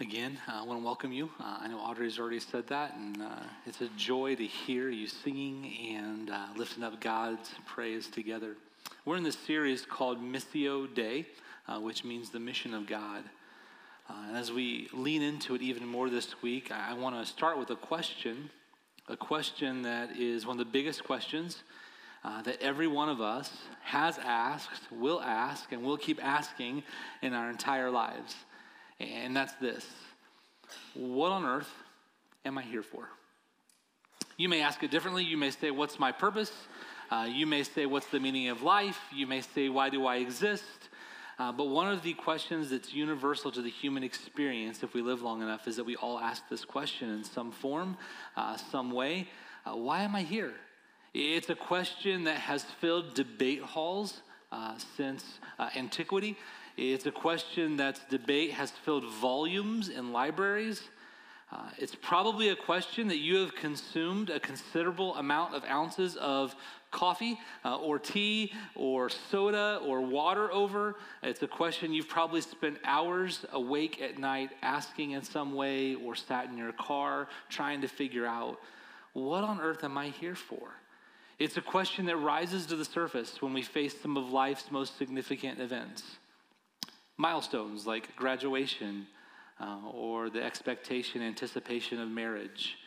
again. I want to welcome you. Uh, I know Audrey's already said that, and uh, it's a joy to hear you singing and uh, lifting up God's praise together. We're in this series called Missio Dei, uh, which means the mission of God. Uh, and as we lean into it even more this week, I, I want to start with a question, a question that is one of the biggest questions uh, that every one of us has asked, will ask, and will keep asking in our entire lives and that's this What on earth am I here for? You may ask it differently. You may say, What's my purpose? Uh, you may say, What's the meaning of life? You may say, Why do I exist? Uh, but one of the questions that's universal to the human experience, if we live long enough, is that we all ask this question in some form, uh, some way uh, Why am I here? It's a question that has filled debate halls uh, since uh, antiquity. It's a question that's debate has filled volumes in libraries. Uh, it's probably a question that you have consumed a considerable amount of ounces of coffee uh, or tea or soda or water over. It's a question you've probably spent hours awake at night asking in some way or sat in your car trying to figure out what on earth am I here for? It's a question that rises to the surface when we face some of life's most significant events milestones like graduation uh, or the expectation, anticipation of marriage,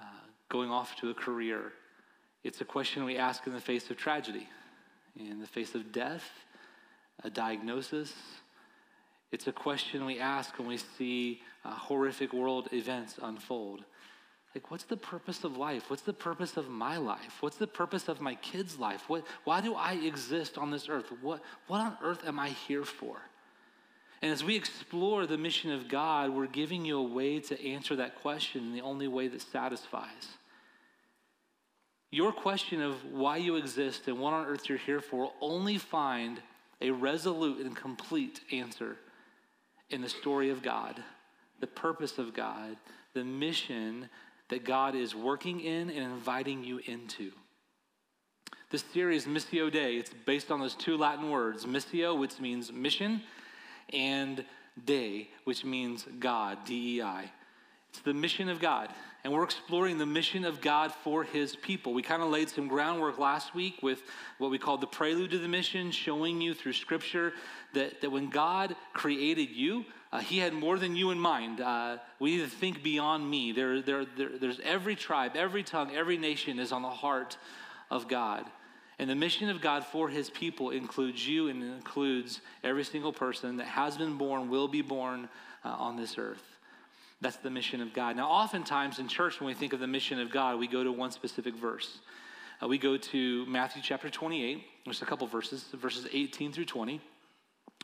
uh, going off to a career. It's a question we ask in the face of tragedy, in the face of death, a diagnosis. It's a question we ask when we see uh, horrific world events unfold. Like, what's the purpose of life? What's the purpose of my life? What's the purpose of my kid's life? What, why do I exist on this earth? What, what on earth am I here for? And as we explore the mission of God, we're giving you a way to answer that question in the only way that satisfies. Your question of why you exist and what on earth you're here for will only find a resolute and complete answer in the story of God, the purpose of God, the mission that God is working in and inviting you into. This series, Missio Dei, it's based on those two Latin words, missio, which means mission, and Dei, which means God, D E I. It's the mission of God. And we're exploring the mission of God for his people. We kind of laid some groundwork last week with what we called the prelude to the mission, showing you through scripture that, that when God created you, uh, he had more than you in mind. Uh, we need to think beyond me. There, there, there, there's every tribe, every tongue, every nation is on the heart of God. And the mission of God for his people includes you and includes every single person that has been born, will be born uh, on this earth. That's the mission of God. Now, oftentimes in church, when we think of the mission of God, we go to one specific verse. Uh, we go to Matthew chapter 28, there's a couple verses, verses 18 through 20,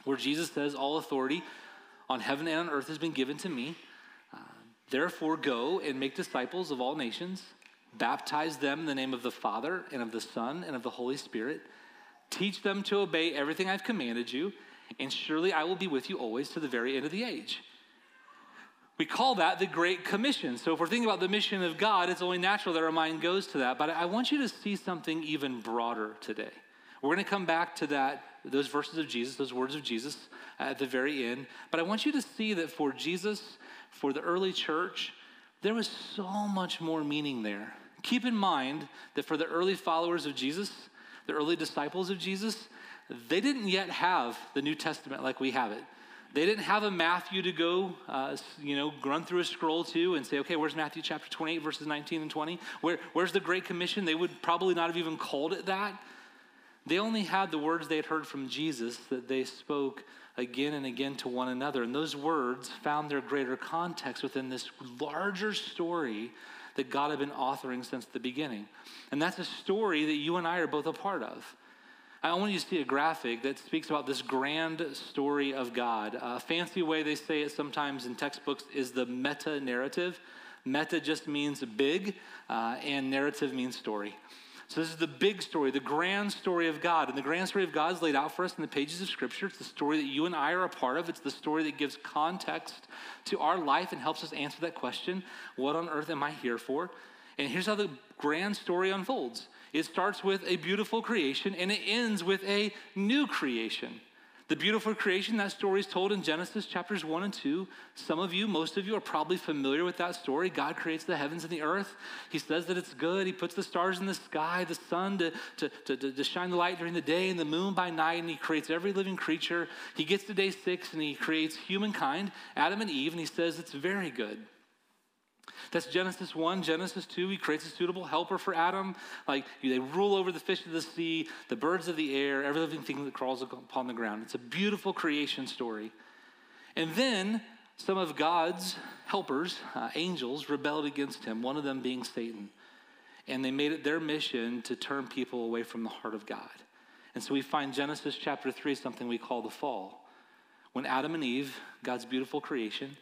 where Jesus says, All authority on heaven and on earth has been given to me. Uh, Therefore, go and make disciples of all nations Baptize them in the name of the Father and of the Son and of the Holy Spirit. Teach them to obey everything I've commanded you, and surely I will be with you always to the very end of the age. We call that the Great Commission. So, if we're thinking about the mission of God, it's only natural that our mind goes to that. But I want you to see something even broader today. We're going to come back to that, those verses of Jesus, those words of Jesus at the very end. But I want you to see that for Jesus, for the early church, there was so much more meaning there Keep in mind that for the early followers of Jesus, the early disciples of Jesus, they didn't yet have the New Testament like we have it. They didn't have a Matthew to go, uh, you know, run through a scroll to and say, okay, where's Matthew chapter 28, verses 19 and 20? Where, where's the Great Commission? They would probably not have even called it that. They only had the words they had heard from Jesus that they spoke again and again to one another. And those words found their greater context within this larger story that God had been authoring since the beginning. And that's a story that you and I are both a part of. I want you to see a graphic that speaks about this grand story of God. A fancy way they say it sometimes in textbooks is the meta narrative. Meta just means big, uh, and narrative means story. So, this is the big story, the grand story of God. And the grand story of God is laid out for us in the pages of Scripture. It's the story that you and I are a part of. It's the story that gives context to our life and helps us answer that question what on earth am I here for? And here's how the grand story unfolds it starts with a beautiful creation and it ends with a new creation. The beautiful creation, that story is told in Genesis chapters 1 and 2. Some of you, most of you, are probably familiar with that story. God creates the heavens and the earth. He says that it's good. He puts the stars in the sky, the sun to, to, to, to shine the light during the day, and the moon by night, and He creates every living creature. He gets to day six and He creates humankind, Adam and Eve, and He says it's very good. That's Genesis 1. Genesis 2, he creates a suitable helper for Adam. Like they rule over the fish of the sea, the birds of the air, every living thing that crawls upon the ground. It's a beautiful creation story. And then some of God's helpers, uh, angels, rebelled against him, one of them being Satan. And they made it their mission to turn people away from the heart of God. And so we find Genesis chapter 3 something we call the fall. When Adam and Eve, God's beautiful creation,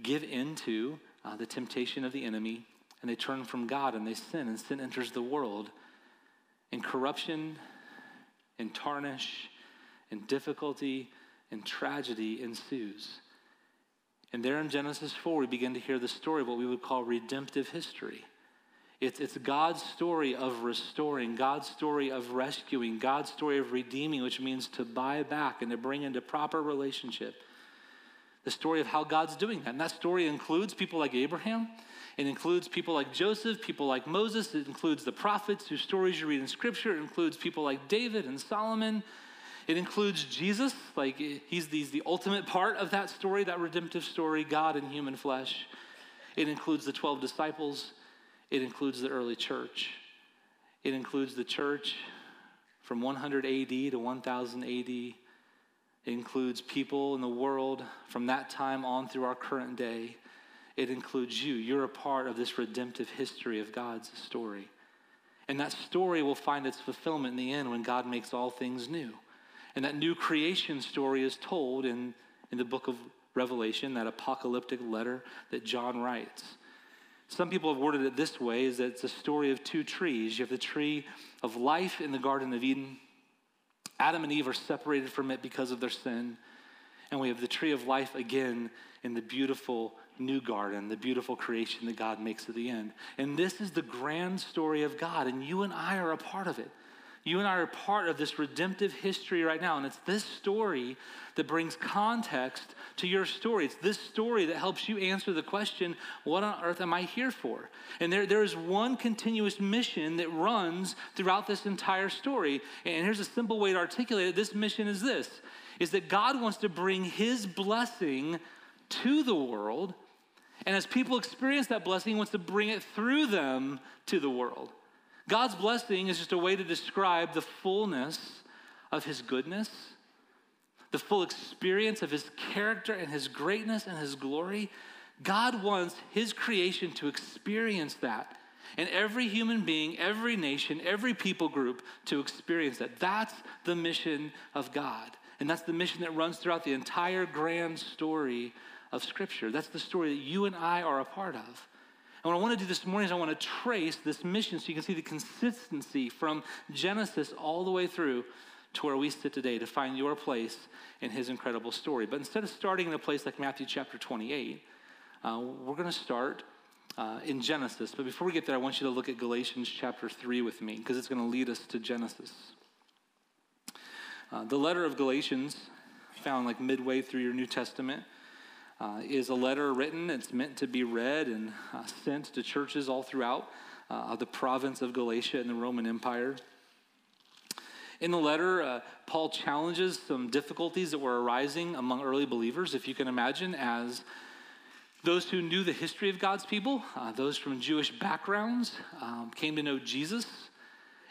give into uh, the temptation of the enemy, and they turn from God and they sin, and sin enters the world. And corruption and tarnish and difficulty and tragedy ensues. And there in Genesis 4, we begin to hear the story of what we would call redemptive history. It's, it's God's story of restoring, God's story of rescuing, God's story of redeeming, which means to buy back and to bring into proper relationship the story of how God's doing that. And that story includes people like Abraham. It includes people like Joseph, people like Moses. It includes the prophets whose stories you read in Scripture. It includes people like David and Solomon. It includes Jesus, like he's the, the ultimate part of that story, that redemptive story, God in human flesh. It includes the 12 disciples. It includes the early church. It includes the church from 100 AD to 1000 AD. It includes people in the world from that time on through our current day. It includes you. You're a part of this redemptive history of God's story. And that story will find its fulfillment in the end when God makes all things new. And that new creation story is told in, in the book of Revelation, that apocalyptic letter that John writes. Some people have worded it this way is that it's a story of two trees. You have the tree of life in the Garden of Eden, Adam and Eve are separated from it because of their sin. And we have the tree of life again in the beautiful new garden, the beautiful creation that God makes at the end. And this is the grand story of God, and you and I are a part of it. You and I are part of this redemptive history right now. And it's this story that brings context to your story. It's this story that helps you answer the question, what on earth am I here for? And there, there is one continuous mission that runs throughout this entire story. And here's a simple way to articulate it. This mission is this, is that God wants to bring his blessing to the world. And as people experience that blessing, he wants to bring it through them to the world. God's blessing is just a way to describe the fullness of his goodness, the full experience of his character and his greatness and his glory. God wants his creation to experience that. And every human being, every nation, every people group to experience that. That's the mission of God. And that's the mission that runs throughout the entire grand story of Scripture. That's the story that you and I are a part of. And what I want to do this morning is I want to trace this mission so you can see the consistency from Genesis all the way through to where we sit today to find your place in his incredible story. But instead of starting in a place like Matthew chapter 28, uh, we're going to start uh, in Genesis. But before we get there, I want you to look at Galatians chapter 3 with me because it's going to lead us to Genesis. Uh, the letter of Galatians, found like midway through your New Testament, uh, is a letter written. It's meant to be read and uh, sent to churches all throughout uh, the province of Galatia in the Roman Empire. In the letter, uh, Paul challenges some difficulties that were arising among early believers, if you can imagine, as those who knew the history of God's people, uh, those from Jewish backgrounds, um, came to know Jesus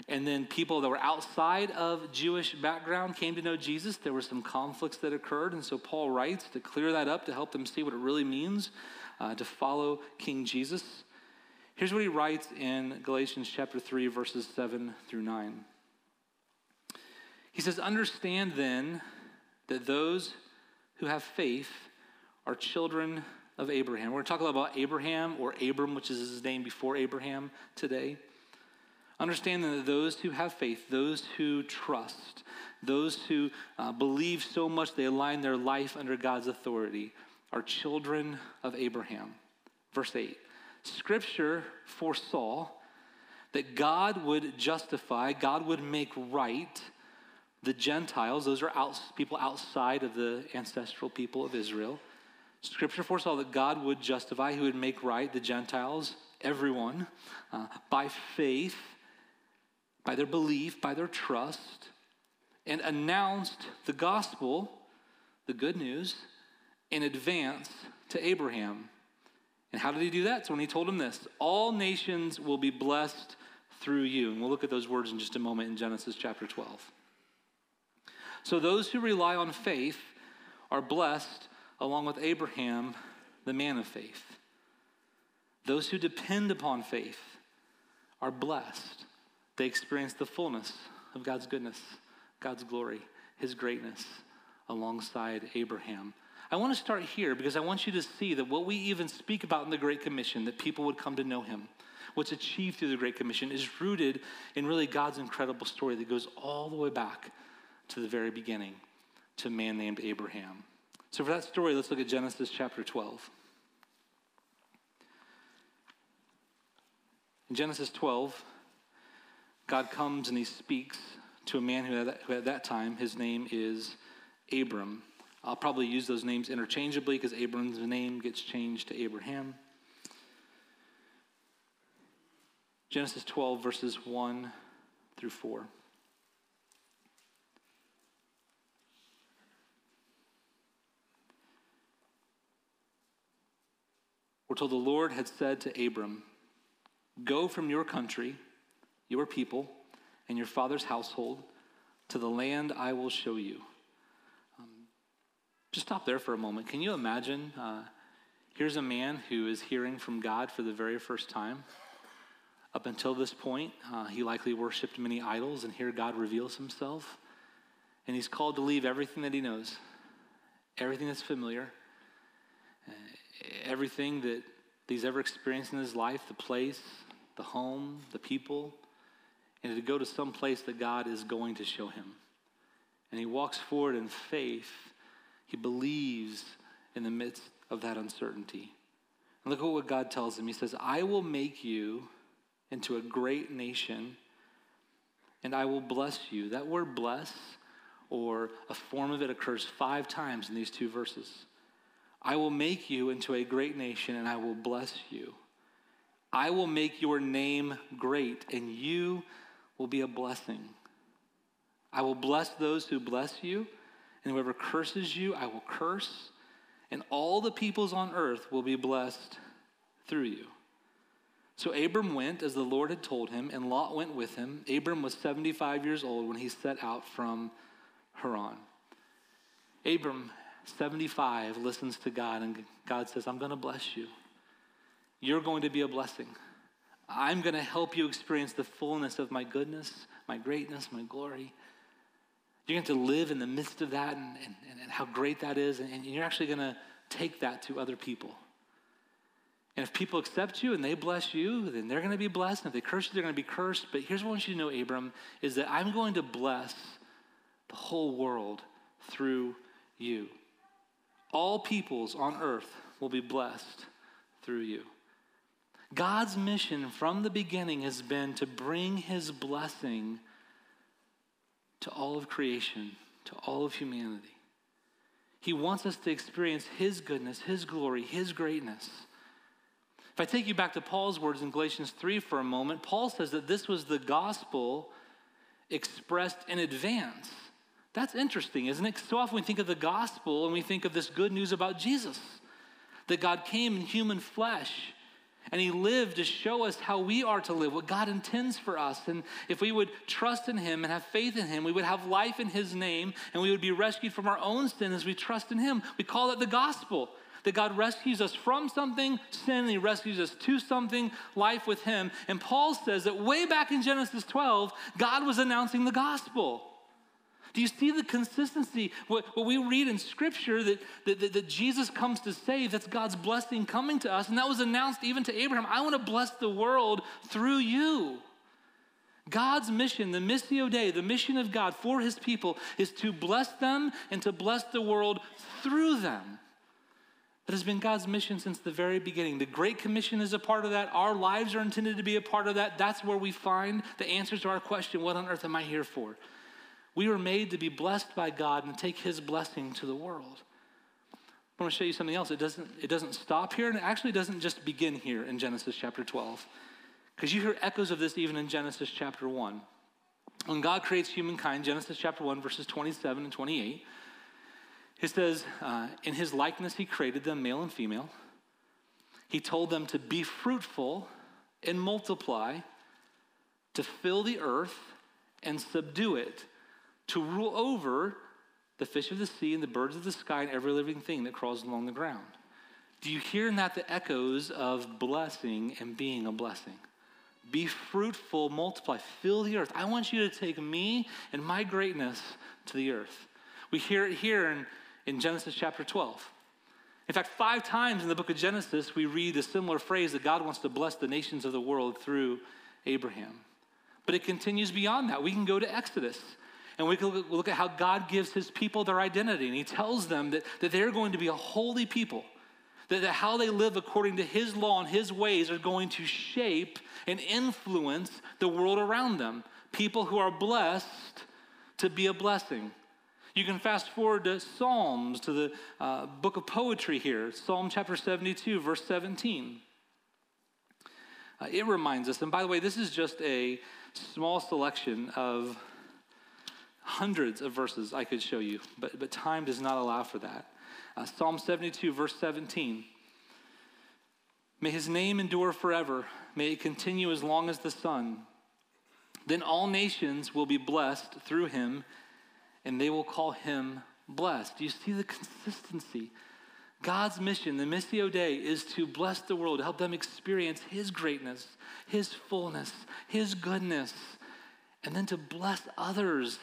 and then people that were outside of Jewish background came to know Jesus. There were some conflicts that occurred, and so Paul writes to clear that up to help them see what it really means uh, to follow King Jesus. Here's what he writes in Galatians chapter 3, verses 7 through 9. He says, Understand then that those who have faith are children of Abraham. We're going to talk a lot about Abraham or Abram, which is his name before Abraham today. Understand that those who have faith, those who trust, those who uh, believe so much they align their life under God's authority are children of Abraham. Verse 8 Scripture foresaw that God would justify, God would make right the Gentiles, those are out, people outside of the ancestral people of Israel. Scripture foresaw that God would justify, He would make right the Gentiles, everyone, uh, by faith, by their belief, by their trust, and announced the gospel, the good news, in advance to Abraham. And how did he do that? So when he told him this, all nations will be blessed through you. And we'll look at those words in just a moment in Genesis chapter 12. So those who rely on faith are blessed along with Abraham, the man of faith. Those who depend upon faith are blessed. They experience the fullness of God's goodness, God's glory, his greatness alongside Abraham. I want to start here because I want you to see that what we even speak about in the Great Commission, that people would come to know him, what's achieved through the Great Commission, is rooted in really God's incredible story that goes all the way back to the very beginning to a man named Abraham. So, for that story, let's look at Genesis chapter 12. In Genesis 12, God comes and he speaks to a man who at, that, who at that time, his name is Abram. I'll probably use those names interchangeably because Abram's name gets changed to Abraham. Genesis 12, verses 1 through 4. We're told the Lord had said to Abram, Go from your country, your people, and your father's household to the land I will show you. Um, just stop there for a moment. Can you imagine? Uh, here's a man who is hearing from God for the very first time. Up until this point, uh, he likely worshiped many idols, and here God reveals himself. And he's called to leave everything that he knows, everything that's familiar, everything that he's ever experienced in his life the place, the home, the people and to go to some place that God is going to show him. And he walks forward in faith. He believes in the midst of that uncertainty. And look at what God tells him. He says, I will make you into a great nation, and I will bless you. That word bless, or a form of it, occurs five times in these two verses. I will make you into a great nation and I will bless you. I will make your name great and you will be a blessing. I will bless those who bless you, and whoever curses you, I will curse, and all the peoples on earth will be blessed through you. So Abram went as the Lord had told him, and Lot went with him. Abram was 75 years old when he set out from Haran. Abram 75 listens to God, and God says, I'm going to bless you. You're going to be a blessing. I'm going to help you experience the fullness of my goodness, my greatness, my glory. You're going to live in the midst of that and, and, and how great that is, and, and you're actually going to take that to other people. And if people accept you and they bless you, then they're going to be blessed. And if they curse you, they're going to be cursed. But here's what I want you to know, Abram, is that I'm going to bless the whole world through you. All peoples on earth will be blessed through you. God's mission from the beginning has been to bring his blessing to all of creation, to all of humanity. He wants us to experience his goodness, his glory, his greatness. If I take you back to Paul's words in Galatians 3 for a moment, Paul says that this was the gospel expressed in advance. That's interesting, isn't it? So often we think of the gospel and we think of this good news about Jesus, that God came in human flesh and he lived to show us how we are to live, what God intends for us. And if we would trust in him and have faith in him, we would have life in his name and we would be rescued from our own sin as we trust in him. We call it the gospel. That God rescues us from something, sin, and He rescues us to something, life with Him. And Paul says that way back in Genesis 12, God was announcing the gospel. Do you see the consistency? What, what we read in Scripture that, that, that, that Jesus comes to save, that's God's blessing coming to us. And that was announced even to Abraham I want to bless the world through you. God's mission, the Missio Dei, the mission of God for his people, is to bless them and to bless the world through them. That has been God's mission since the very beginning. The Great Commission is a part of that. Our lives are intended to be a part of that. That's where we find the answers to our question what on earth am I here for? We were made to be blessed by God and take his blessing to the world. I want to show you something else. It doesn't, it doesn't stop here, and it actually doesn't just begin here in Genesis chapter 12. Because you hear echoes of this even in Genesis chapter 1. When God creates humankind, Genesis chapter 1, verses 27 and 28, it says, uh, In his likeness he created them, male and female. He told them to be fruitful and multiply, to fill the earth and subdue it, to rule over the fish of the sea and the birds of the sky and every living thing that crawls along the ground. Do you hear in that the echoes of blessing and being a blessing? Be fruitful, multiply, fill the earth. I want you to take me and my greatness to the earth. We hear it here in, in Genesis chapter 12. In fact, five times in the book of Genesis, we read a similar phrase that God wants to bless the nations of the world through Abraham. But it continues beyond that. We can go to Exodus and we can look at how God gives his people their identity. And he tells them that, that they're going to be a holy people, that, that how they live according to his law and his ways are going to shape and influence the world around them. People who are blessed to be a blessing. You can fast forward to Psalms, to the uh, book of poetry here, Psalm chapter 72, verse 17. Uh, it reminds us, and by the way, this is just a small selection of hundreds of verses I could show you, but, but time does not allow for that. Uh, Psalm 72, verse 17. May his name endure forever. May it continue as long as the sun. Then all nations will be blessed through him and they will call him blessed. Do you see the consistency? God's mission, the Missio Dei, is to bless the world, help them experience His greatness, His fullness, His goodness, and then to bless others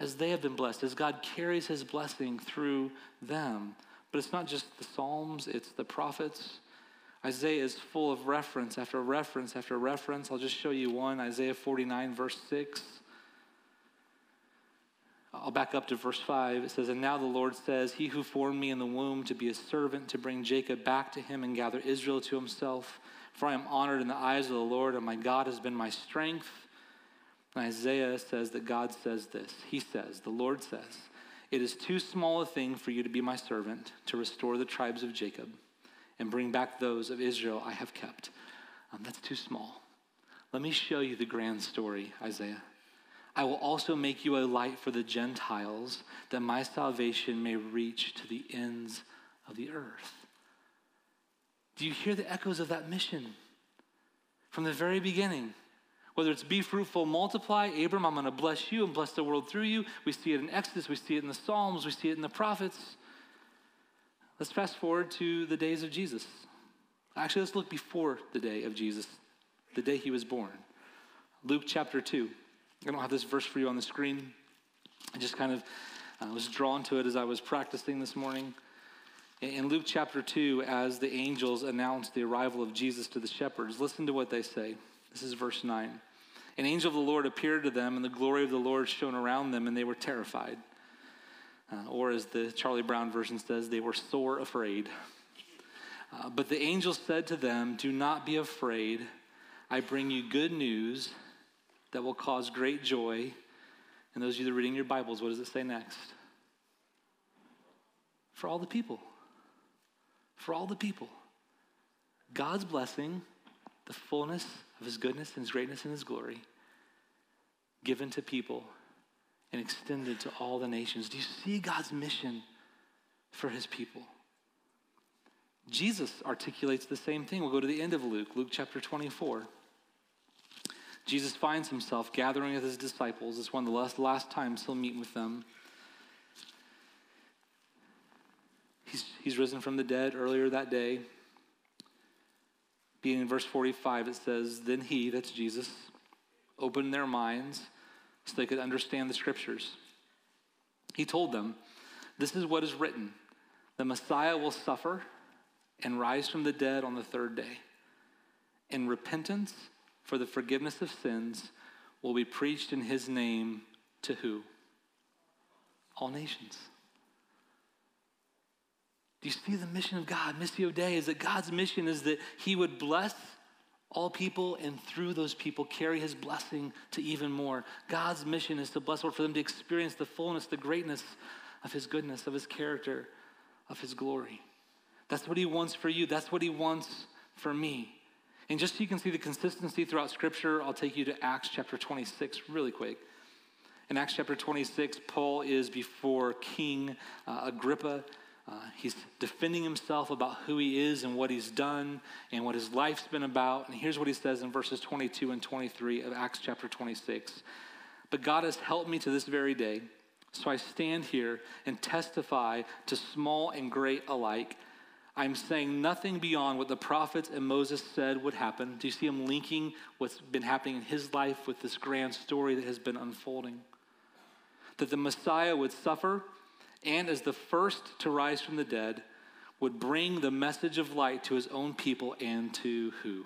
as they have been blessed, as God carries His blessing through them. But it's not just the Psalms, it's the prophets. Isaiah is full of reference after reference after reference. I'll just show you one Isaiah 49, verse 6. I'll back up to verse 5. It says, And now the Lord says, He who formed me in the womb to be a servant, to bring Jacob back to him and gather Israel to himself. For I am honored in the eyes of the Lord, and my God has been my strength. Isaiah says that God says this. He says, The Lord says, It is too small a thing for you to be my servant, to restore the tribes of Jacob and bring back those of Israel I have kept. Um, that's too small. Let me show you the grand story, Isaiah. I will also make you a light for the Gentiles, that my salvation may reach to the ends of the earth. Do you hear the echoes of that mission? From the very beginning, whether it's be fruitful, multiply, Abram, I'm going to bless you and bless the world through you. We see it in Exodus, we see it in the Psalms, we see it in the prophets. Let's fast forward to the days of Jesus. Actually, let's look before the day of Jesus, the day he was born. Luke chapter 2. I don't have this verse for you on the screen. I just kind of uh, was drawn to it as I was practicing this morning. In Luke chapter 2, as the angels announced the arrival of Jesus to the shepherds, listen to what they say. This is verse 9. An angel of the Lord appeared to them, and the glory of the Lord shone around them, and they were terrified. Uh, or, as the Charlie Brown version says, they were sore afraid. Uh, but the angel said to them, Do not be afraid. I bring you good news that will cause great joy. And those of you that are reading your Bibles, what does it say next? For all the people. For all the people. God's blessing, the fullness of his goodness and his greatness and his glory, given to people and extended to all the nations. Do you see God's mission for his people? Jesus articulates the same thing. We'll go to the end of Luke, Luke chapter 24. Jesus finds himself gathering with his disciples. It's one of the last, last times he'll meet with them. He's, he's risen from the dead earlier that day. Being in verse 45, it says, Then he, that's Jesus, opened their minds so they could understand the scriptures. He told them, This is what is written the Messiah will suffer and rise from the dead on the third day. And repentance, for the forgiveness of sins will be preached in his name to who? All nations. Do you see the mission of God? Missio Dei is that God's mission is that he would bless all people and through those people carry his blessing to even more. God's mission is to bless the world for them to experience the fullness, the greatness of his goodness, of his character, of his glory. That's what he wants for you. That's what he wants for me. And just so you can see the consistency throughout Scripture, I'll take you to Acts chapter 26 really quick. In Acts chapter 26, Paul is before King uh, Agrippa. Uh, he's defending himself about who he is and what he's done and what his life's been about. And here's what he says in verses 22 and 23 of Acts chapter 26. But God has helped me to this very day. So I stand here and testify to small and great alike. I'm saying nothing beyond what the prophets and Moses said would happen. Do you see him linking what's been happening in his life with this grand story that has been unfolding? That the Messiah would suffer and as the first to rise from the dead, would bring the message of light to his own people and to who?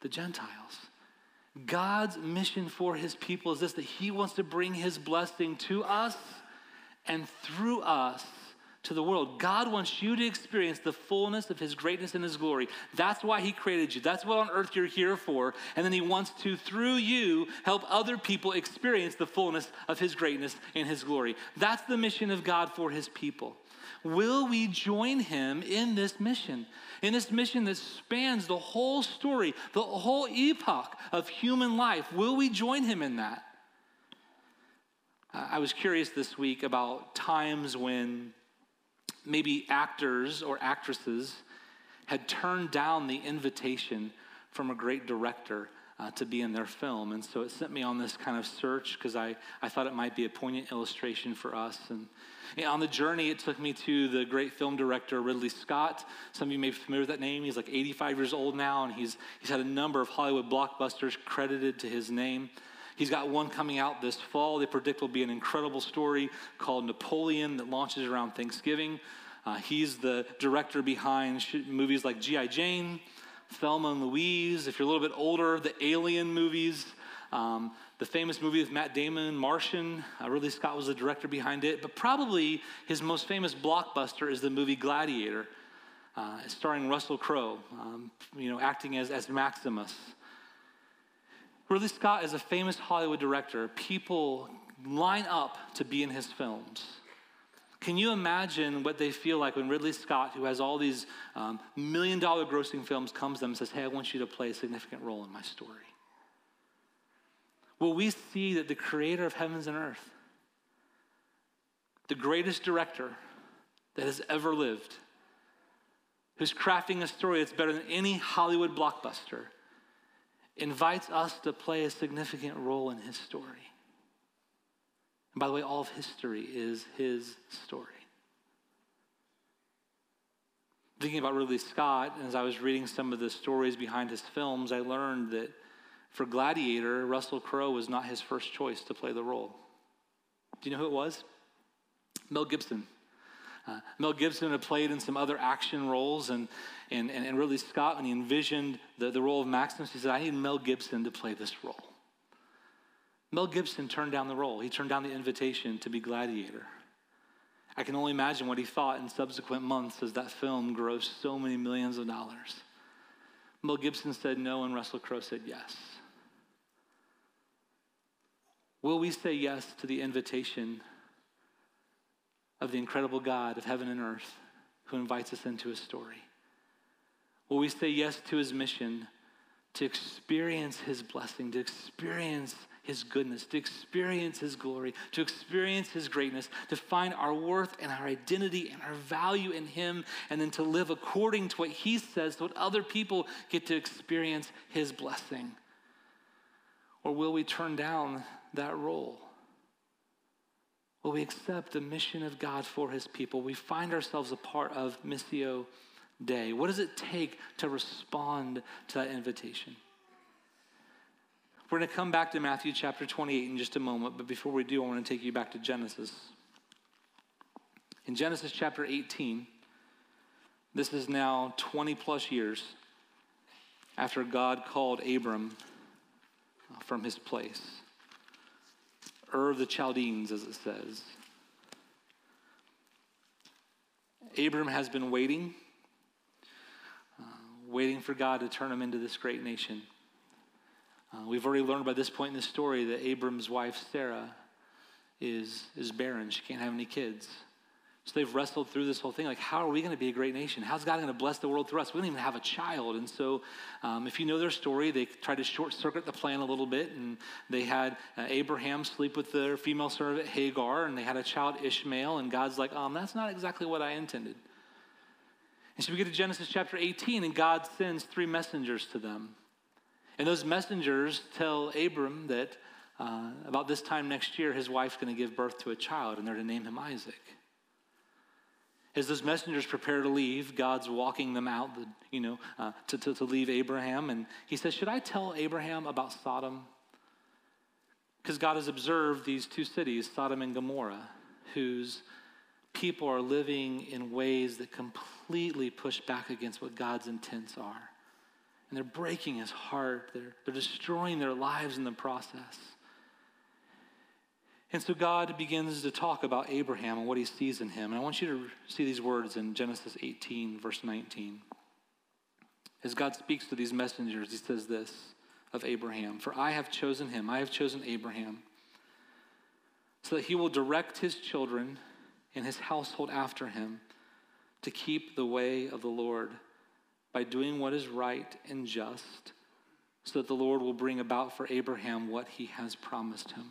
The Gentiles. God's mission for his people is this that he wants to bring his blessing to us and through us to the world. God wants you to experience the fullness of His greatness and His glory. That's why He created you. That's what on earth you're here for. And then He wants to, through you, help other people experience the fullness of His greatness and His glory. That's the mission of God for His people. Will we join Him in this mission? In this mission that spans the whole story, the whole epoch of human life, will we join Him in that? I was curious this week about times when maybe actors or actresses had turned down the invitation from a great director uh, to be in their film. And so it sent me on this kind of search because I, I thought it might be a poignant illustration for us. And, and, on the journey, it took me to the great film director Ridley Scott. Some of you may be familiar with that name. He's like 85 years old now, and he's, he's had a number of Hollywood blockbusters credited to his name. He's got one coming out this fall. They predict will be an incredible story called Napoleon that launches around Thanksgiving. Uh, he's the director behind movies like G.I. Jane, Thelma and Louise. If you're a little bit older, the Alien movies. Um, the famous movie with Matt Damon, Martian. Uh, Ridley Scott was the director behind it. But probably his most famous blockbuster is the movie Gladiator, uh, starring Russell Crowe, um, you know, acting as, as Maximus. Ridley Scott is a famous Hollywood director. People line up to be in his films. Can you imagine what they feel like when Ridley Scott, who has all these um, million dollar grossing films, comes to them and says, Hey, I want you to play a significant role in my story? Will we see that the creator of heavens and earth, the greatest director that has ever lived, who's crafting a story that's better than any Hollywood blockbuster, invites us to play a significant role in his story. And by the way, all of history is his story. Thinking about Ridley Scott, as I was reading some of the stories behind his films, I learned that for Gladiator, Russell Crowe was not his first choice to play the role. Do you know who it was? Mel Gibson. Uh, Mel Gibson had played in some other action roles, and, and, and Ridley Scott, when he envisioned the, the role of Maximus, he said, I need Mel Gibson to play this role. Mel Gibson turned down the role, he turned down the invitation to be Gladiator. I can only imagine what he thought in subsequent months as that film grossed so many millions of dollars. Mel Gibson said no, and Russell Crowe said yes. Will we say yes to the invitation of the incredible God of heaven and earth who invites us into his story? Will we say yes to his mission to experience his blessing, to experience his goodness, to experience his glory, to experience his greatness, to find our worth and our identity and our value in him, and then to live according to what he says so that other people get to experience his blessing? Or will we turn down that role? Will we accept the mission of God for his people? We find ourselves a part of Missio Dei. What does it take to respond to that invitation? We're going to come back to Matthew chapter 28 in just a moment, but before we do, I want to take you back to Genesis. In Genesis chapter 18, this is now 20 plus years after God called Abram uh, from his place. Ur of the Chaldeans, as it says. Abram has been waiting, uh, waiting for God to turn him into this great nation. Uh, we've already learned by this point in the story that Abram's wife, Sarah, is, is barren. She can't have any kids. So they've wrestled through this whole thing like, how are we going to be a great nation? How's God going to bless the world through us? We don't even have a child. And so, um, if you know their story, they tried to short circuit the plan a little bit. And they had uh, Abraham sleep with their female servant Hagar, and they had a child, Ishmael. And God's like, um, that's not exactly what I intended. And so we get to Genesis chapter 18, and God sends three messengers to them. And those messengers tell Abram that uh, about this time next year, his wife's going to give birth to a child, and they're to name him Isaac. As those messengers prepare to leave, God's walking them out, you know, uh, to, to, to leave Abraham. And he says, Should I tell Abraham about Sodom? Because God has observed these two cities, Sodom and Gomorrah, whose people are living in ways that completely push back against what God's intents are. And they're breaking his heart, they're, they're destroying their lives in the process. And so God begins to talk about Abraham and what he sees in him. And I want you to see these words in Genesis 18, verse 19. As God speaks to these messengers, he says this of Abraham For I have chosen him, I have chosen Abraham, so that he will direct his children and his household after him to keep the way of the Lord by doing what is right and just, so that the Lord will bring about for Abraham what he has promised him.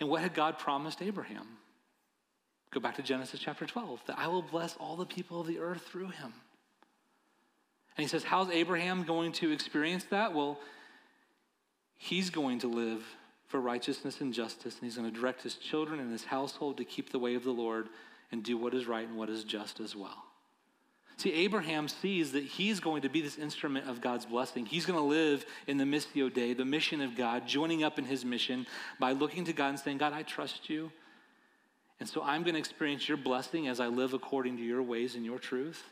And what had God promised Abraham? Go back to Genesis chapter 12 that I will bless all the people of the earth through him. And he says, How's Abraham going to experience that? Well, he's going to live for righteousness and justice, and he's going to direct his children and his household to keep the way of the Lord and do what is right and what is just as well. See, Abraham sees that he's going to be this instrument of God's blessing. He's going to live in the Missio Dei, the mission of God, joining up in his mission by looking to God and saying, God, I trust you. And so I'm going to experience your blessing as I live according to your ways and your truth.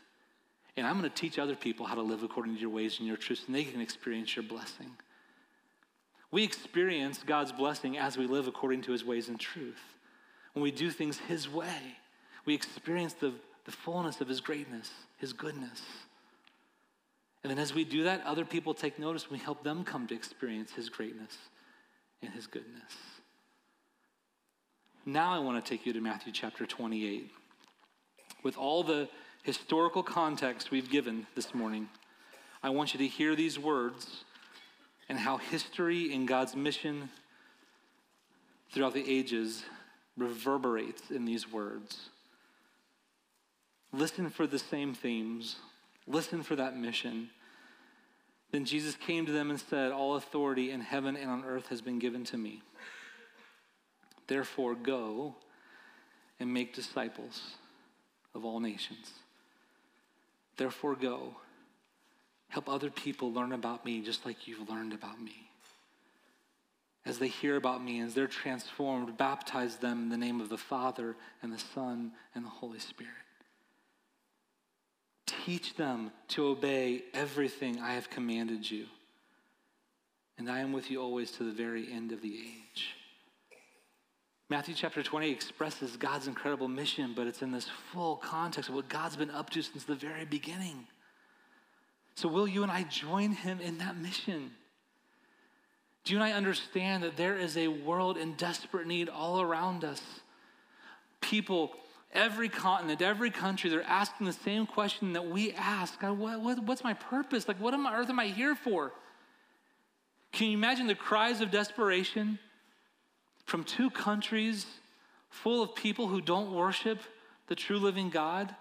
And I'm going to teach other people how to live according to your ways and your truth, and they can experience your blessing. We experience God's blessing as we live according to his ways and truth. When we do things his way, we experience the, the fullness of his greatness his goodness. And then as we do that, other people take notice we help them come to experience his greatness and his goodness. Now I want to take you to Matthew chapter 28. With all the historical context we've given this morning, I want you to hear these words and how history and God's mission throughout the ages reverberates in these words. Listen for the same themes. Listen for that mission. Then Jesus came to them and said, All authority in heaven and on earth has been given to me. Therefore, go and make disciples of all nations. Therefore, go. Help other people learn about me just like you've learned about me. As they hear about me, as they're transformed, baptize them in the name of the Father and the Son and the Holy Spirit. Teach them to obey everything I have commanded you. And I am with you always to the very end of the age. Matthew chapter 20 expresses God's incredible mission, but it's in this full context of what God's been up to since the very beginning. So, will you and I join him in that mission? Do you and I understand that there is a world in desperate need all around us? People every continent, every country, they're asking the same question that we ask God, what, what, what's my purpose? Like, what on earth am I here for? Can you imagine the cries of desperation from two countries full of people who don't worship the true living God?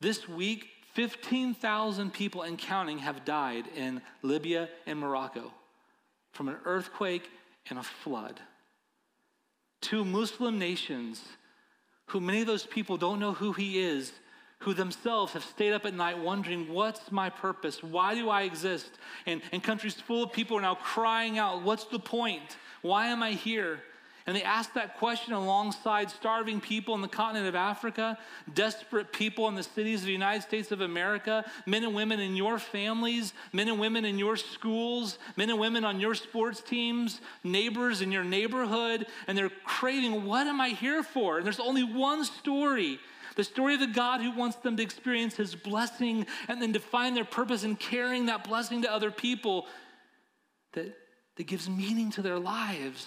This week, 15,000 people and counting have died in Libya and Morocco from an earthquake and a flood. Two Muslim nations who many of those people don't know who he is, who themselves have stayed up at night wondering, what's my purpose? Why do I exist? And, and countries full of people are now crying out, what's the point? Why am I here? And they ask that question alongside starving people in the continent of Africa, desperate people in the cities of the United States of America, men and women in your families, men and women in your schools, men and women on your sports teams, neighbors in your neighborhood, and they're craving, what am I here for? And there's only one story The story of the God who wants them to experience his blessing and then to find their purpose in carrying that blessing to other people that, that gives meaning to their lives.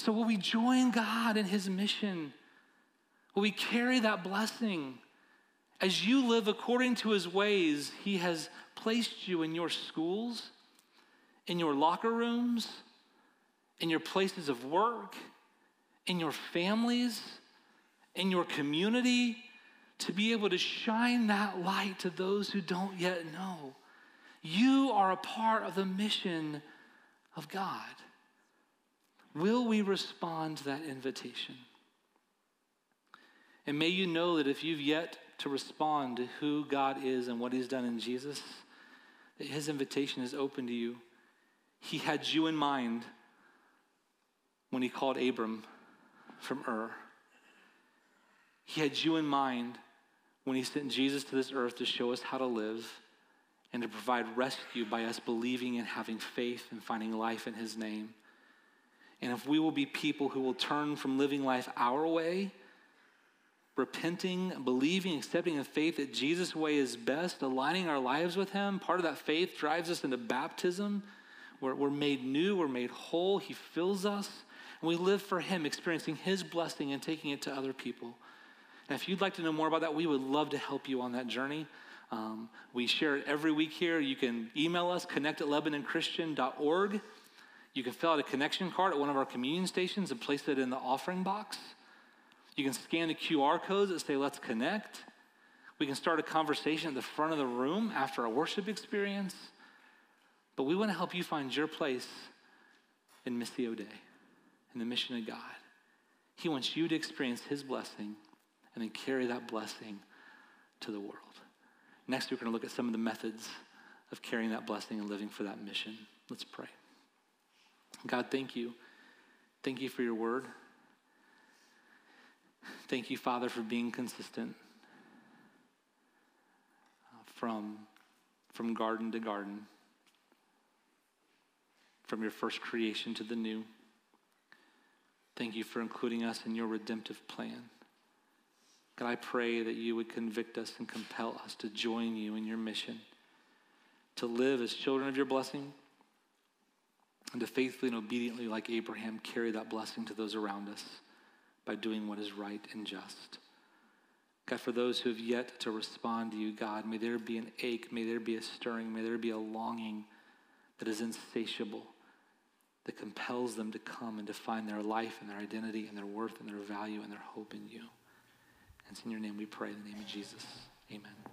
So, will we join God in his mission? Will we carry that blessing? As you live according to his ways, he has placed you in your schools, in your locker rooms, in your places of work, in your families, in your community, to be able to shine that light to those who don't yet know. You are a part of the mission of God. Will we respond to that invitation? And may you know that if you've yet to respond to who God is and what He's done in Jesus, that His invitation is open to you. He had you in mind when He called Abram from Ur. He had you in mind when He sent Jesus to this earth to show us how to live and to provide rescue by us believing and having faith and finding life in His name. And if we will be people who will turn from living life our way, repenting, believing, accepting in faith that Jesus' way is best, aligning our lives with Him, part of that faith drives us into baptism. We're, we're made new, we're made whole, He fills us, and we live for Him, experiencing His blessing and taking it to other people. And if you'd like to know more about that, we would love to help you on that journey. Um, we share it every week here. You can email us, connect at LebanonChristian.org. You can fill out a connection card at one of our communion stations and place it in the offering box. You can scan the QR codes that say, let's connect. We can start a conversation at the front of the room after a worship experience. But we want to help you find your place in Missio Dei, in the mission of God. He wants you to experience His blessing and then carry that blessing to the world. Next, we're going to look at some of the methods of carrying that blessing and living for that mission. Let's pray. God, thank you. Thank you for your word. Thank you, Father, for being consistent uh, from, from garden to garden, from your first creation to the new. Thank you for including us in your redemptive plan. God, I pray that you would convict us and compel us to join you in your mission, to live as children of your blessing and to faithfully and obediently, like Abraham, carry that blessing to those around us by doing what is right and just. God, for those who have yet to respond to you, God, may there be an ache, may there be a stirring, may there be a longing that is insatiable, that compels them to come and to find their life and their identity and their worth and their value and their hope in you. And it's in your name we pray, in the name of Jesus. Amen.